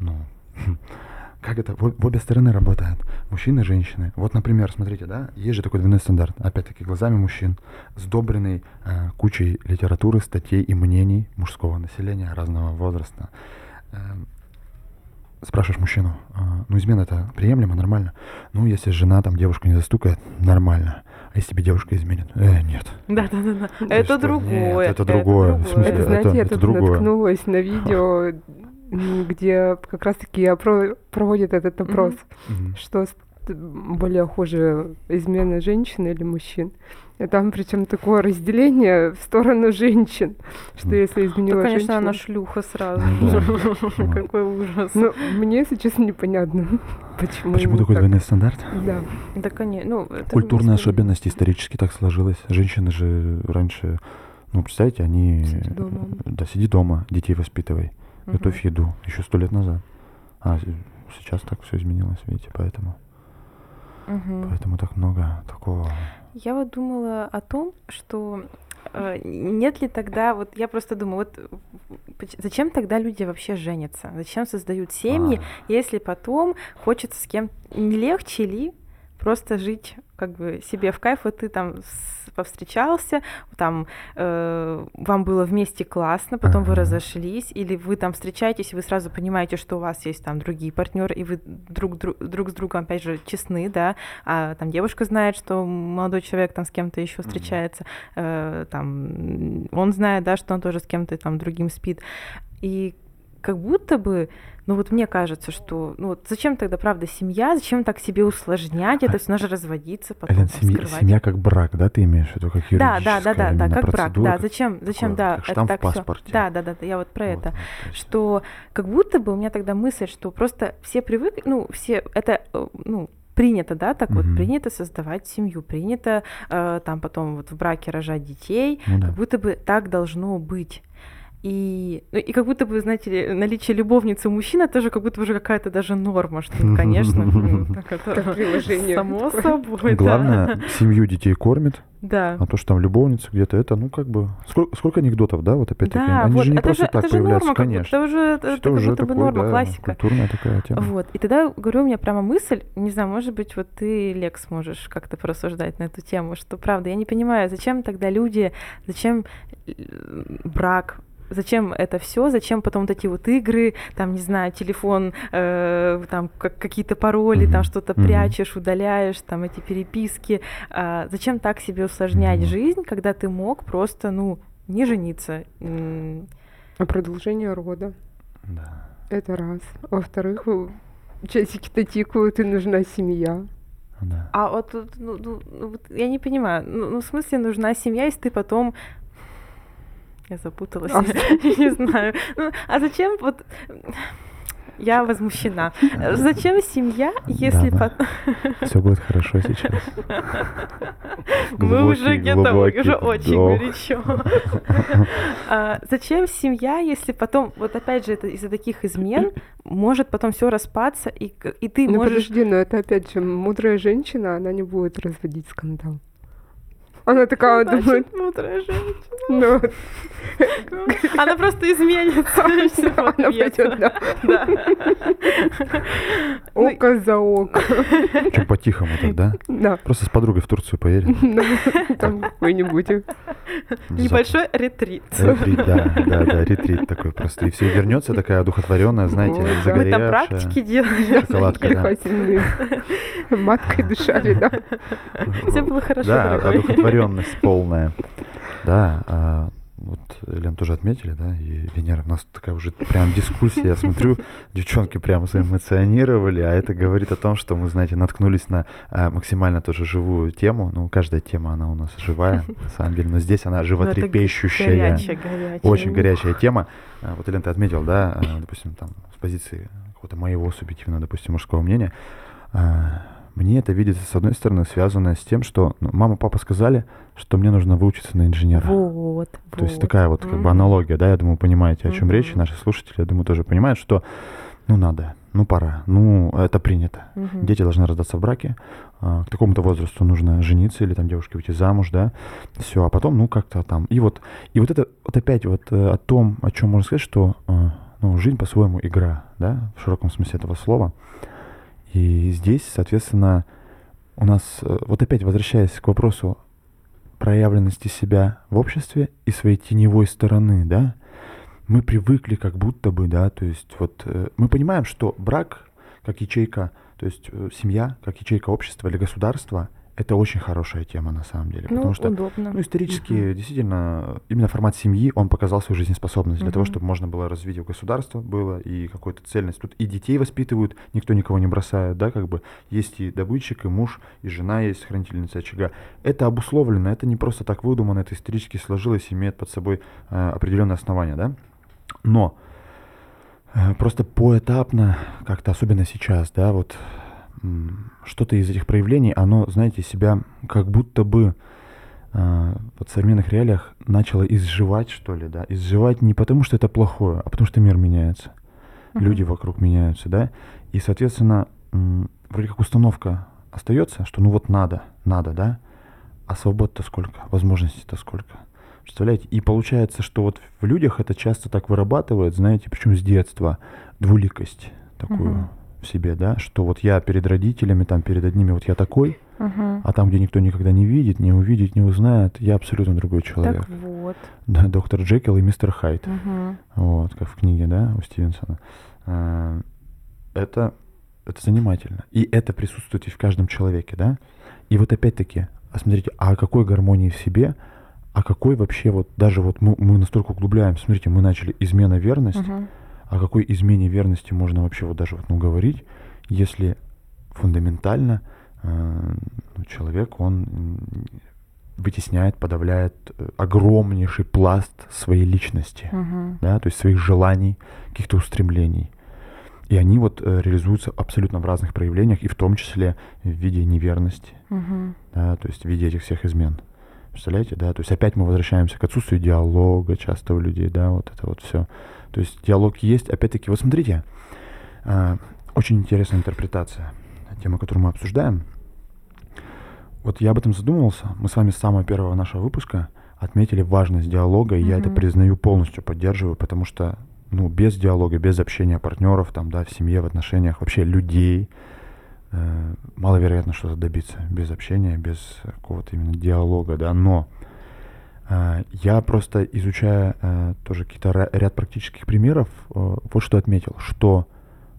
ну, как это, в, в обе стороны работает. Мужчины и женщины. Вот, например, смотрите, да, есть же такой двойной стандарт, опять-таки, глазами мужчин, сдобренный э, кучей литературы, статей и мнений мужского населения разного возраста. Эм, спрашиваешь мужчину, а, ну, измена это приемлемо, нормально? Ну, если жена, там, девушка не застукает, нормально. А если тебе девушка изменит? Э, нет. Да, да, да, да. Это другое. Нет, это другое. В смысле, Это, это- знаете, я это тут другое. наткнулась на видео, где как раз-таки проводят этот опрос, Мгм. что более хуже, измена женщин или мужчин. И там причем такое разделение в сторону женщин, что если То, изменила конечно, женщина... она шлюха сразу. Ну. Какой ужас. Ну, мне, если честно, непонятно, почему. Почему такой так. двойной стандарт? Да. Да, конечно. Ну, это Культурная особенность исторически так сложилась. Женщины же раньше, ну, представьте, они... Сиди дома. Да, сиди дома, детей воспитывай, Мгм. готовь еду. Еще сто лет назад. А сейчас так все изменилось, видите, поэтому, Мгм. поэтому так много такого. Я вот думала о том, что э, нет ли тогда, вот я просто думаю, вот зачем тогда люди вообще женятся? Зачем создают семьи, А. если потом хочется с кем... Не легче ли просто жить как бы себе в кайф, вот ты там повстречался, там э, вам было вместе классно, потом вы разошлись, или вы там встречаетесь, и вы сразу понимаете, что у вас есть там другие партнеры, и вы друг, друг, друг с другом, опять же, честны, да, а там девушка знает, что молодой человек там с кем-то еще встречается, э, там он знает, да, что он тоже с кем-то там другим спит, и как будто бы, ну вот мне кажется, что, ну вот зачем тогда, правда, семья, зачем так себе усложнять это, все надо же разводиться, потом там семья, семья как брак, да, ты имеешь в виду, как Да, юридическая да, да, да, да, как брак, да, зачем, зачем, да, как это штамп в так всё. паспорте. Да, да, да, да, я вот про Вот, это, вот, что как будто бы у меня тогда мысль, что просто все привыкли, ну, все, это, э, ну, принято, да, так вот, Мгм. принято создавать семью, принято э, там потом вот в браке рожать детей, Ну да. как будто бы так должно быть. И, ну, и как будто бы, знаете ли, наличие любовницы у мужчины тоже как будто бы уже какая-то даже норма, что, конечно, ну, так это Как приложение. само собой, да. Главное, семью детей кормит, Да. а то, что там любовница где-то, это, ну, как бы... Сколько, сколько анекдотов, да, вот опять-таки? Да, Они вот, же не это просто же, так это появляются, норма, конечно. это уже, это, это как уже бы такое, норма, да, классика. культурная такая тема. Вот. И тогда, говорю, у меня прямо мысль, не знаю, может быть, вот ты, Лекс, можешь как-то порассуждать на эту тему, что, правда, я не понимаю, зачем тогда люди, зачем э, брак, зачем это все, зачем потом вот эти вот игры, там, не знаю, телефон, э, там, как, какие-то пароли, там Мгм. что-то Мгм. прячешь, удаляешь, там, эти переписки. А зачем так себе усложнять Мгм. жизнь, когда ты мог просто, ну, не жениться? А продолжение рода. Да. Это раз. Во-вторых, часики-то тикают, и нужна семья. Да. А вот ну, ну, ну, вот я не понимаю, ну, ну, в смысле нужна семья, если ты потом... Я запуталась, А. не знаю. Ну, а зачем вот... Я возмущена. Зачем семья, если Да, потом... Все будет хорошо сейчас. Мы уже где-то уже очень горячо. А, Зачем семья, если потом, вот опять же, это из-за таких измен, может потом все распаться, и, и ты Ну можешь... подожди, но это опять же мудрая женщина, она не будет разводить скандал. Она такая Значит, думает, мудрая женщина. ну, Она просто изменится. она пойдет, да, Да. Ну, око за око. Чем по-тихому так, да? Да, Просто с подругой в Турцию поедем. ну, там какой-нибудь. Небольшой ретрит. Ретрит, да, да, да, ретрит такой просто. И все вернется такая одухотворенная, знаете, да. Мы загоревшая. там практики делали. Шоколадка, да. Маткой дышали, да. Все было хорошо, Да, одухотворенность полная. Да, а, вот Лен тоже отметили, да, и Венера, у нас такая уже прям дискуссия, я смотрю, девчонки прям заэмоционировали, а это говорит о том, что мы, знаете, наткнулись на а, максимально тоже живую тему, ну, каждая тема, она у нас живая, на самом деле, но здесь она Ну, животрепещущая. Горячая, горячая. Очень горячая тема. А, Вот, Елена, ты отметил, да, а, допустим, там, с позиции какого-то моего субъективного, допустим, мужского мнения, а, мне это видится, с одной стороны, связанное с тем, что ну, мама, папа сказали, что мне нужно выучиться на инженера. Вот, То есть вот. такая вот как бы Мгм. аналогия, да, я думаю, понимаете, о чем речь, и Мгм. наши слушатели, я думаю, тоже понимают, что ну надо, ну пора, ну это принято. Мгм. Дети должны рождаться в браке, а, к такому-то возрасту нужно жениться или там девушке выйти замуж, да, все, а потом, ну как-то там. И вот, и вот это вот опять вот э, о том, о чем можно сказать, что э, ну, жизнь по-своему игра, да, в широком смысле этого слова. И здесь, соответственно, у нас, э, вот опять возвращаясь к вопросу проявленности себя в обществе и своей теневой стороны, да, мы привыкли как будто бы, да, то есть вот э, мы понимаем, что брак как ячейка, то есть э, семья как ячейка общества или государства, это очень хорошая тема на самом деле, Ну, потому что удобно. ну, исторически, Мгм. действительно, именно формат семьи, он показал свою жизнеспособность для того, чтобы можно было развить и государство было, и какую-то цельность. Тут и детей воспитывают, никто никого не бросает, да, как бы есть и добытчик, и муж, и жена есть, хранительница очага. Это обусловлено, это не просто так выдумано, это исторически сложилось, имеет под собой э, определенные основания, да. Но э, просто поэтапно, как-то особенно сейчас, да, вот что-то из этих проявлений, оно, знаете, себя как будто бы э, в современных реалиях начало изживать, что ли, да, изживать не потому, что это плохое, а потому что мир меняется, Мгм. люди вокруг меняются, да, и, соответственно, м, вроде как установка остается, что ну вот надо, надо, да, а свобод-то сколько, возможностей-то сколько. Представляете? И получается, что вот в людях это часто так вырабатывает, знаете, причем с детства, двуликость такую Мгм. В себе, да, что вот я перед родителями, там, перед одними вот я такой, Мгм. а там, где никто никогда не видит, не увидит, не узнает, я абсолютно другой человек. Так вот. Да, доктор Джекил и мистер Хайд. Мгм. Вот, как в книге, да, у Стивенсона. А, Это, это занимательно. И это присутствует и в каждом человеке, да. И вот опять-таки, а смотрите, а о какой гармонии в себе, а какой вообще вот, даже вот мы, мы настолько углубляем, смотрите, мы начали измена верность, Мгм. О какой измене верности можно вообще вот даже вот, ну, говорить, если фундаментально э, ну, человек, он вытесняет, подавляет э, огромнейший пласт своей личности Мгм. да, то есть своих желаний, каких-то устремлений. И они вот э, реализуются абсолютно в разных проявлениях, и в том числе в виде неверности, Мгм. да, то есть в виде этих всех измен. Представляете, да? То есть опять мы возвращаемся к отсутствию диалога часто у людей, да, вот это вот все. То есть диалог есть, опять-таки, вот смотрите, а, очень интересная интерпретация темы, которую мы обсуждаем. Вот я об этом задумывался. Мы с вами с самого первого нашего выпуска отметили важность диалога, и я это признаю полностью, поддерживаю, потому что ну, без диалога, без общения партнеров, там, да, в семье, в отношениях, вообще людей, э, маловероятно что-то добиться без общения, без какого-то именно диалога, да, но я просто изучая э, тоже какие-то ряд практических примеров, э, вот что отметил, что,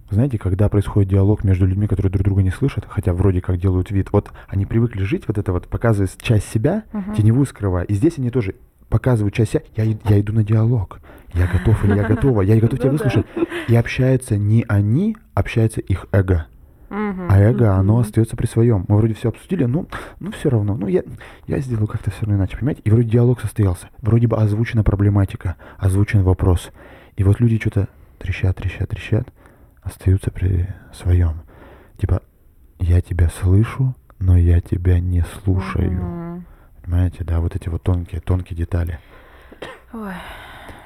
знаете, когда происходит диалог между людьми, которые друг друга не слышат, хотя вроде как делают вид, вот они привыкли жить, вот это вот, показывая часть себя, Мгм. теневую скрывая, и здесь они тоже показывают часть себя, я, я иду на диалог, я готов или я готова, я готов тебя Ну выслушать, и общаются не они, общается их эго. А эго, оно остается при своем. Мы вроде все обсудили, ну, ну все равно, ну я, я сделаю как-то все равно иначе, понимаете? И вроде диалог состоялся, вроде бы озвучена проблематика, озвучен вопрос. И вот люди что-то трещат, трещат, трещат, остаются при своем. Типа, я тебя слышу, но я тебя не слушаю. Понимаете, да, вот эти вот тонкие, тонкие детали. Ой.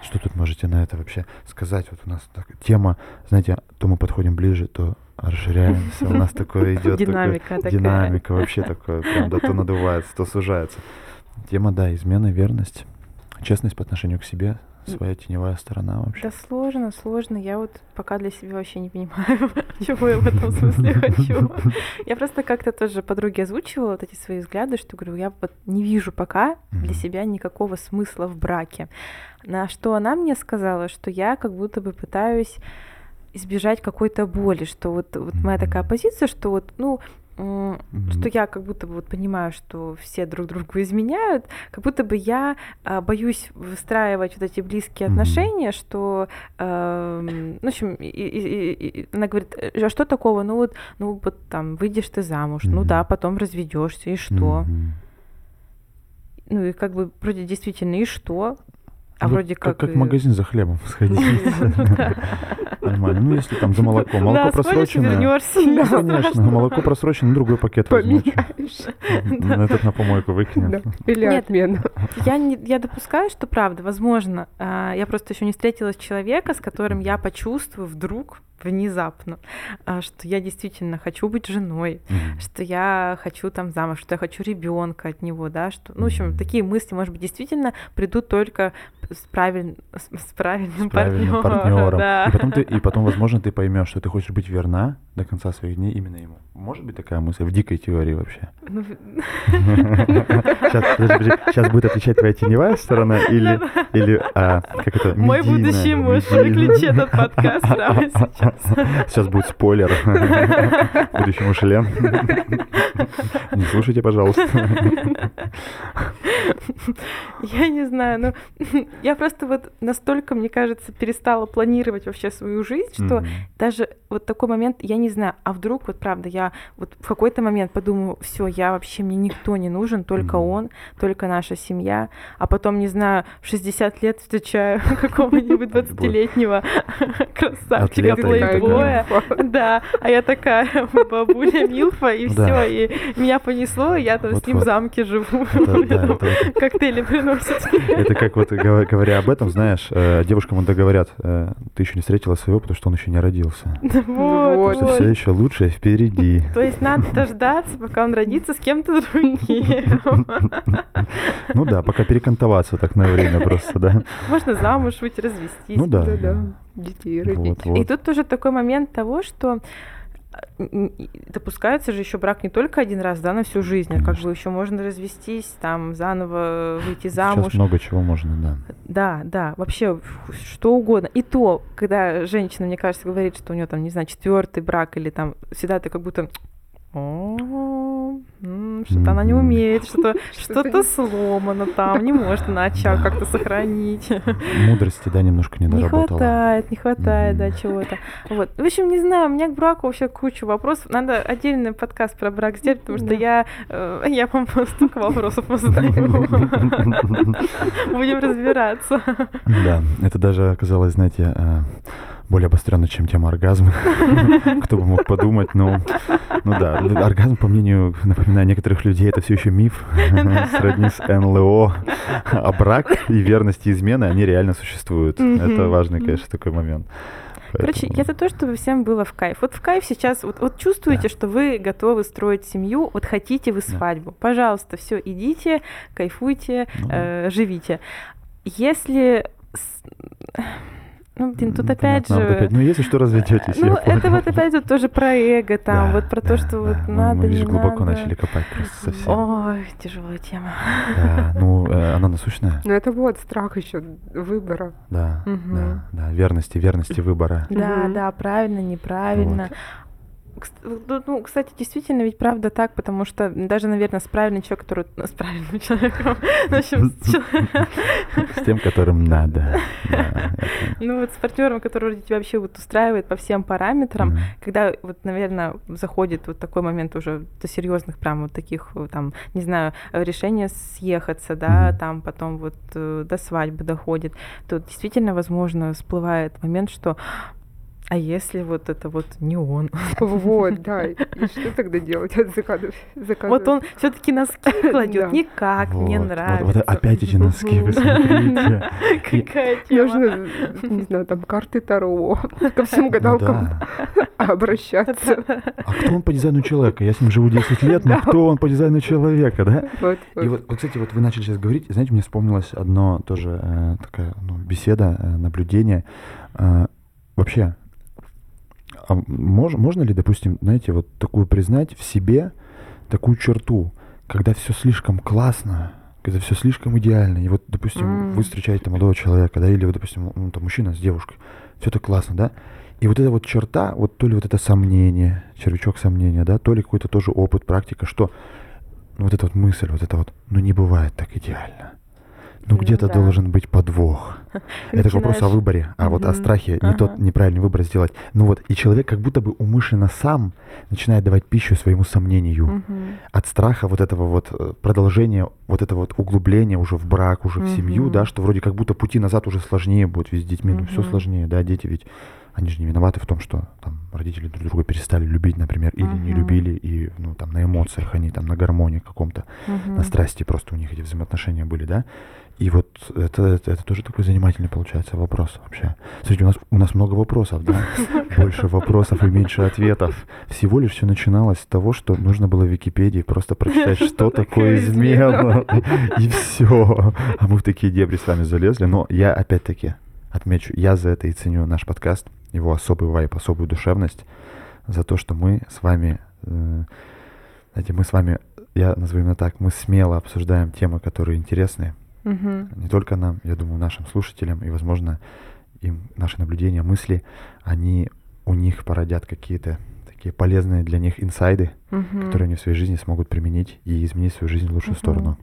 Что тут можете на это вообще сказать? Вот у нас так, тема, знаете, то мы подходим ближе, то расширяемся. У нас такое идет Динамика такая. динамика вообще такое, прям да, то надувается, то сужается. Тема, да, измена, верность, честность по отношению к себе, своя теневая сторона вообще. Да сложно, сложно. Я вот пока для себя вообще не понимаю, чего я в этом смысле хочу. Я просто как-то тоже подруге озвучивала вот эти свои взгляды, что говорю, я вот не вижу пока для себя никакого смысла в браке. На что она мне сказала, что я как будто бы пытаюсь избежать какой-то боли, что вот, вот моя такая позиция, что вот, ну, м, Мгм. что я как будто бы вот понимаю, что все друг другу изменяют, как будто бы я а, боюсь выстраивать вот эти близкие Мгм. отношения, что, эм, ну, в общем, и- и- и- она говорит, «Э, а что такого, ну вот, ну вот там выйдешь ты замуж, ну Мгм. да, потом разведешься, и что? Мгм. Ну и как бы вроде действительно и что? А вроде как... Как в магазин за хлебом сходить. Нормально. Ну, если там за молоко. Молоко просроченное. ничего конечно, молоко просрочено, другой пакет. Поменяешь. Ну, Этот на помойку выкинем. Или Нет. отмена. Я, не, я допускаю, что правда, возможно, а, я просто еще не встретилась человека, с которым я почувствую вдруг, внезапно, а, что я действительно хочу быть женой, Мгм. что я хочу там замуж, что я хочу ребенка от него, да, что, ну, в общем, такие мысли, может быть, действительно придут только с, правиль- с правильным, С правильным партнером, партнером. да. И потом ты, и потом, возможно, ты поймешь, что ты хочешь быть верна до конца своих дней именно ему. Может быть такая мысль в дикой теории вообще. Ну, Сейчас, подожди, подожди. Сейчас будет отвечать твоя теневая сторона или, или а, как это, Мой медийная, будущий муж, выключи этот подкаст прямо сейчас. Сейчас будет спойлер. Будущий муж Лен. Не слушайте, пожалуйста. Я не знаю, ну, я просто вот настолько, мне кажется, перестала планировать вообще свою жизнь, что Мгм. даже вот такой момент, я не знаю, а вдруг вот правда, я вот в какой-то момент подумаю, все, я вообще, мне никто не нужен, только он, только наша семья, а потом, не знаю, в 60 лет встречаю какого-нибудь 20-летнего красавчика, плейбоя, да, а я такая бабуля Милфа, и все, и меня понесло, и я там с ним в замке живу, коктейли приносят. Это как вот говоря об этом, знаешь, э, девушкам иногда говорят, э, ты еще не встретила своего, потому что он еще не родился. Вот, Что вот. все еще лучшее впереди. То есть надо дождаться, пока он родится с кем-то другим. Ну да, пока перекантоваться так на время просто, да. Можно замуж выйти, развестись. Ну да. Детей родить. И тут тоже такой момент того, что э, допускается же еще брак не только один раз, да, на всю жизнь, а как бы еще можно развестись, там заново выйти замуж. Сейчас много чего можно, да. Да, да, вообще что угодно. И то, когда женщина, мне кажется, говорит, что у нее там, не знаю, четвертый брак или там всегда ты как будто «О, м, что-то она не умеет, что-то Что-то сломано там, не может она очаг как-то сохранить. Мудрости, да, немножко не Не доработала. хватает, не хватает, да, чего-то. Вот. В общем, не знаю, у меня к браку вообще куча вопросов. Надо отдельный подкаст про брак сделать, потому что я, э, я вам столько вопросов задаю. Будем разбираться. Да, это даже оказалось, знаете, э, более обостренно, чем тема оргазма. Кто бы мог подумать, но, ну да, оргазм, по мнению, напоминаю, некоторых людей, это все еще миф, сродни с НЛО. А брак и верность и измены, они реально существуют. Это важный, конечно, такой момент. Короче, Поэтому- я за то, чтобы всем было в кайф. Вот в кайф сейчас, вот, вот чувствуете, Да. что вы готовы строить семью, вот хотите вы Да. свадьбу. Пожалуйста, все, идите, кайфуйте, Ну, э, живите. Если... с- Ну, блин, тут ну, опять вот же... опять- Ну, если что, разведетесь. Ну, я это вот опять вот тоже про эго там, Да, вот про да, то, что да. вот надо, Мы, видишь, не глубоко надо. начали копать просто совсем. Ой, тяжелая тема. Да, ну, э, она насущная. Но это вот страх еще выбора. Да, Мгм. да, да, верности, верности выбора. Да, Мгм. да, правильно, неправильно. Кс- ну, Ну, кстати, действительно, ведь правда так, потому что даже, наверное, с правильным человеком, который... С правильным человеком, в общем, с тем, которым надо. Да, ну вот с партнером, который тебя вообще вот устраивает по всем параметрам, когда вот, наверное, заходит вот такой момент уже до серьезных прям вот таких э, там, не знаю, решения съехаться, да, там потом вот э, до свадьбы доходит, то действительно, возможно, всплывает момент, что а если вот это вот не он? Вот, да. И что тогда делать? Заказывать. Вот он все-таки носки кладет, Да. никак, вот, нравится. Вот, опять эти носки, вы смотрите. Какая тема. Нужно, не знаю, там карты Таро ко всем гадалкам да. обращаться. А кто он по дизайну человека? Я с ним живу 10 лет, но кто он по дизайну человека, да? И вот, кстати, вот вы начали сейчас говорить, знаете, мне вспомнилось одно тоже э, такая ну, беседа, э, наблюдение. Э, вообще, а мож- можно ли, допустим, знаете, вот такую признать в себе такую черту, когда все слишком классно, когда все слишком идеально, и вот, допустим, М. вы встречаете молодого человека, да, или вот, допустим, ну, там, мужчина с девушкой, все так классно, да, и вот эта вот черта, вот то ли вот это сомнение, червячок сомнения, да, то ли какой-то тоже опыт, практика, что ну, вот эта вот мысль, вот это вот, ну не бывает так идеально. Ну Ну где-то да. должен быть подвох. Это к вопросу о выборе, а вот о страхе не тот неправильный выбор сделать. Ну вот, и человек как будто бы умышленно сам начинает давать пищу своему сомнению. От страха вот этого вот э, продолжения, вот этого вот углубления уже в брак, уже в семью, да, что вроде как будто пути назад уже сложнее будет, ведь с детьми, ну все сложнее, да, дети ведь, они же не виноваты в том, что там родители друг друга перестали любить, например, или не Мгм. любили, и, ну, там, на эмоциях они там, на гармонии каком-то, Мгм. на страсти просто у них эти взаимоотношения были, да, и вот это, это, это тоже такой занимательный получается вопрос вообще. Смотрите, у нас, у нас много вопросов, да? Больше вопросов и меньше ответов. Всего лишь все начиналось с того, что нужно было в Википедии просто прочитать, Что такое измена, и все. А мы в такие дебри с вами залезли. Но я опять-таки отмечу, я за это и ценю наш подкаст, его особый вайп, особую душевность, за то, что мы с вами, э, знаете, мы с вами, я назову именно так, мы смело обсуждаем темы, которые интересны, Мгм. не только нам, я думаю, нашим слушателям, и, возможно, им наши наблюдения, мысли, они у них породят какие-то такие полезные для них инсайды, Мгм. которые они в своей жизни смогут применить и изменить свою жизнь в лучшую Мгм. сторону.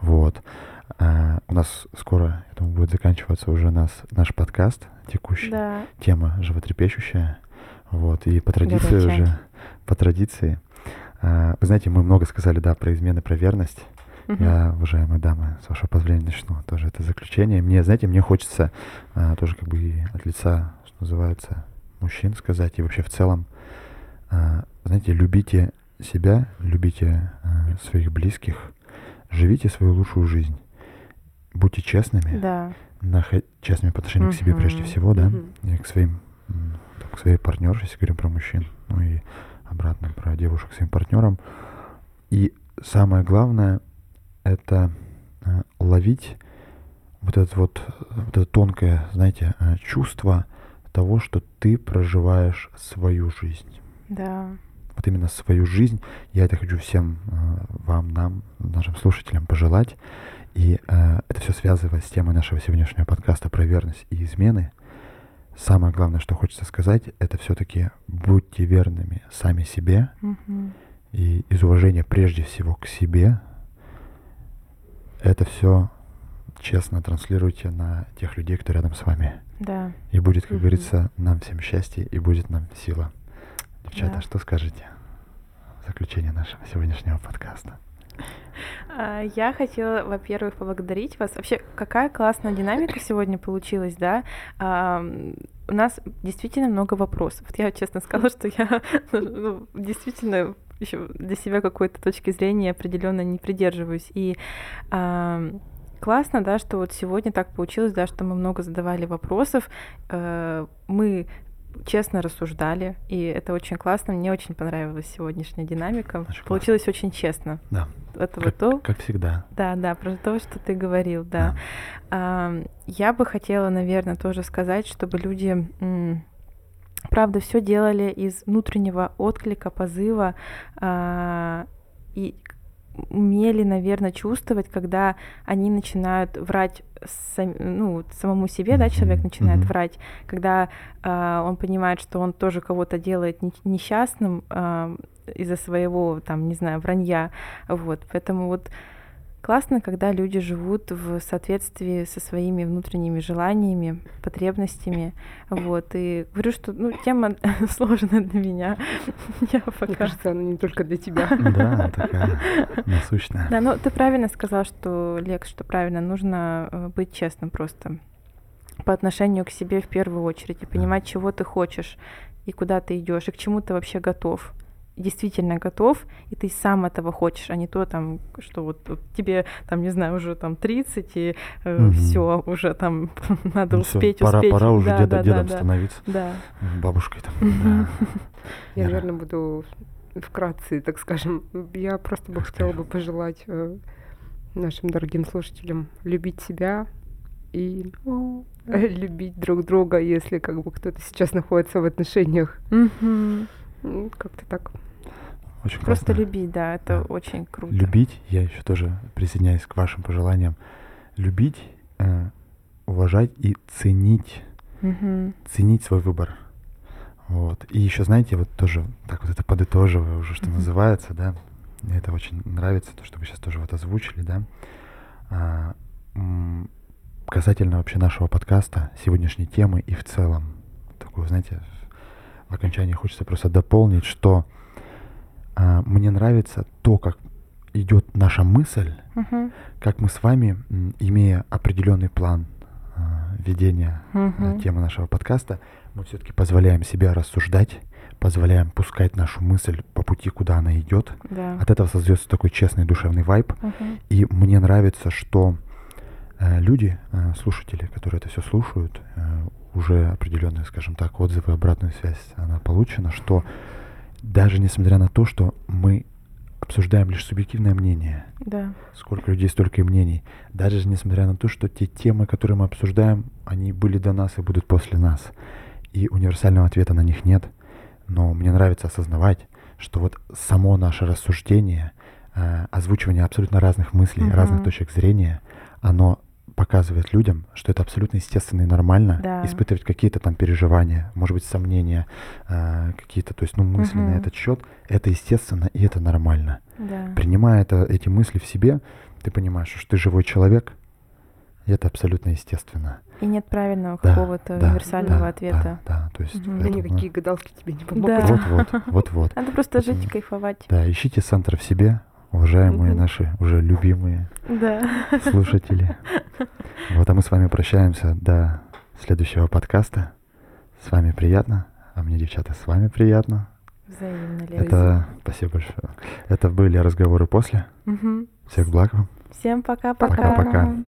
Вот. А, у нас скоро, я думаю, будет заканчиваться уже нас, наш подкаст текущий. Да. Тема животрепещущая. Вот. И по традиции Горячая. уже, по традиции, а, вы знаете, мы много сказали, да, про измены, про верность. Я, уважаемые дамы, с вашего позволения начну тоже это заключение. Мне, знаете, мне хочется а, тоже как бы от лица, что называется, мужчин сказать, и вообще в целом, а, знаете, любите себя, любите а, своих близких, живите свою лучшую жизнь. будьте честными, Да. нахо- честными по отношению к себе прежде всего, да, Мгм. и к своим, к своей партнерше, если говорим про мужчин, ну и обратно про девушек своим партнерам. И самое главное это э, ловить вот это вот, вот это тонкое, знаете, э, чувство того, что ты проживаешь свою жизнь. Да. Вот именно свою жизнь. Я это хочу всем э, вам, нам, нашим слушателям пожелать. И э, это все связывает с темой нашего сегодняшнего подкаста про верность и измены. Самое главное, что хочется сказать, это все-таки будьте верными сами себе Мгм. и из уважения прежде всего к себе. Это все честно транслируйте на тех людей, кто рядом с вами. Да. И будет, как Мгм. говорится, нам всем счастье и будет нам сила. Девчата, Да. что скажете? в Заключение нашего сегодняшнего подкаста. А, Я хотела, во-первых, поблагодарить вас. Вообще, какая классная динамика сегодня получилась, да? А, У нас действительно много вопросов. Я честно сказала, что я ну, действительно для себя какой-то точки зрения определенно не придерживаюсь. И а, классно, да, что вот сегодня так получилось, да, что мы много задавали вопросов. Э, Мы честно рассуждали, и это очень классно. Мне очень понравилась сегодняшняя динамика. Классно. Получилось очень честно. Да, Это как, вот то, как всегда. да, да, про то, что ты говорил, да. Ам, Я бы хотела, наверное, тоже сказать, чтобы люди, м, правда, все делали из внутреннего отклика, позыва а, и умели, наверное, чувствовать, когда они начинают врать сам- ну, самому себе, да, человек начинает мгм. врать, когда а, он понимает, что он тоже кого-то делает не- несчастным а, из-за своего, там, не знаю, вранья, вот, поэтому вот Классно, когда люди живут в соответствии со своими внутренними желаниями, потребностями. Вот. И говорю, что ну, тема сложная для меня. Я Мне пока... кажется, она не только для тебя. Да, такая насущная. Да, ну ты правильно сказал, что, Лекс, что правильно, нужно э, быть честным просто по отношению к себе в первую очередь и понимать, чего ты хочешь и куда ты идешь, и к чему ты вообще готов. Действительно готов, и ты сам этого хочешь, а не то там, что вот, вот тебе там, не знаю, уже там 30, и Мгм. все, уже там надо Ну всё, успеть, пора, успеть. пора уже Да, деда- да, дедом да. становиться, Да. бабушкой там. Я, Вера. наверное, буду вкратце, так скажем. Я просто бы хотела бы пожелать э, нашим дорогим слушателям любить себя и э, любить друг друга, если как бы кто-то сейчас находится в отношениях. Как-то так. Очень Просто классно. любить, да, это Да. очень круто. Любить, я еще тоже присоединяюсь к вашим пожеланиям. Любить, э, уважать и ценить, Мгм. ценить свой выбор. Вот. И еще, знаете, вот тоже так вот это подытоживая уже, что Мгм. называется, да, мне это очень нравится, то, что вы сейчас тоже вот озвучили, да. А, касательно вообще нашего подкаста, сегодняшней темы и в целом, такую, знаете, в окончании хочется просто дополнить, что а, мне нравится то, как идет наша мысль, Мгм. как мы с вами, имея определенный план а, ведения Мгм. темы нашего подкаста, мы все-таки позволяем себе рассуждать, позволяем пускать нашу мысль по пути, куда она идет. Да. От этого создается такой честный душевный вайб. Мгм. И мне нравится, что э, люди, э, слушатели, которые это все слушают, уже определенные, скажем так, отзывы, обратную связь она получена, что даже несмотря на то, что мы обсуждаем лишь субъективное мнение, Да. сколько людей, столько и мнений, даже несмотря на то, что те темы, которые мы обсуждаем, они были до нас и будут после нас, и универсального ответа на них нет, но мне нравится осознавать, что вот само наше рассуждение, э, озвучивание абсолютно разных мыслей, Мгм. разных точек зрения, оно показывает людям, что это абсолютно естественно и нормально Да. испытывать какие-то там переживания, может быть, сомнения, э, какие-то, то есть, ну, мысли на Мгм. этот счет. Это естественно и это нормально. Да. Принимая это, эти мысли в себе, ты понимаешь, что ты живой человек, и это абсолютно естественно. И нет правильного Да, какого-то да, универсального да, ответа. Да, да, то есть Мгм. Да это, ну, никакие гадалки тебе не помогут. Да. вот-вот, вот-вот. Надо просто Поэтому- жить и кайфовать. Да, ищите центр в себе, уважаемые наши уже любимые Да. слушатели. Вот, а мы с вами прощаемся до следующего подкаста. С вами приятно, а мне, девчата, с вами приятно. Взаимно. Это, спасибо большое. Это были разговоры после. Всех благ вам. Всем пока-пока. Пока-пока.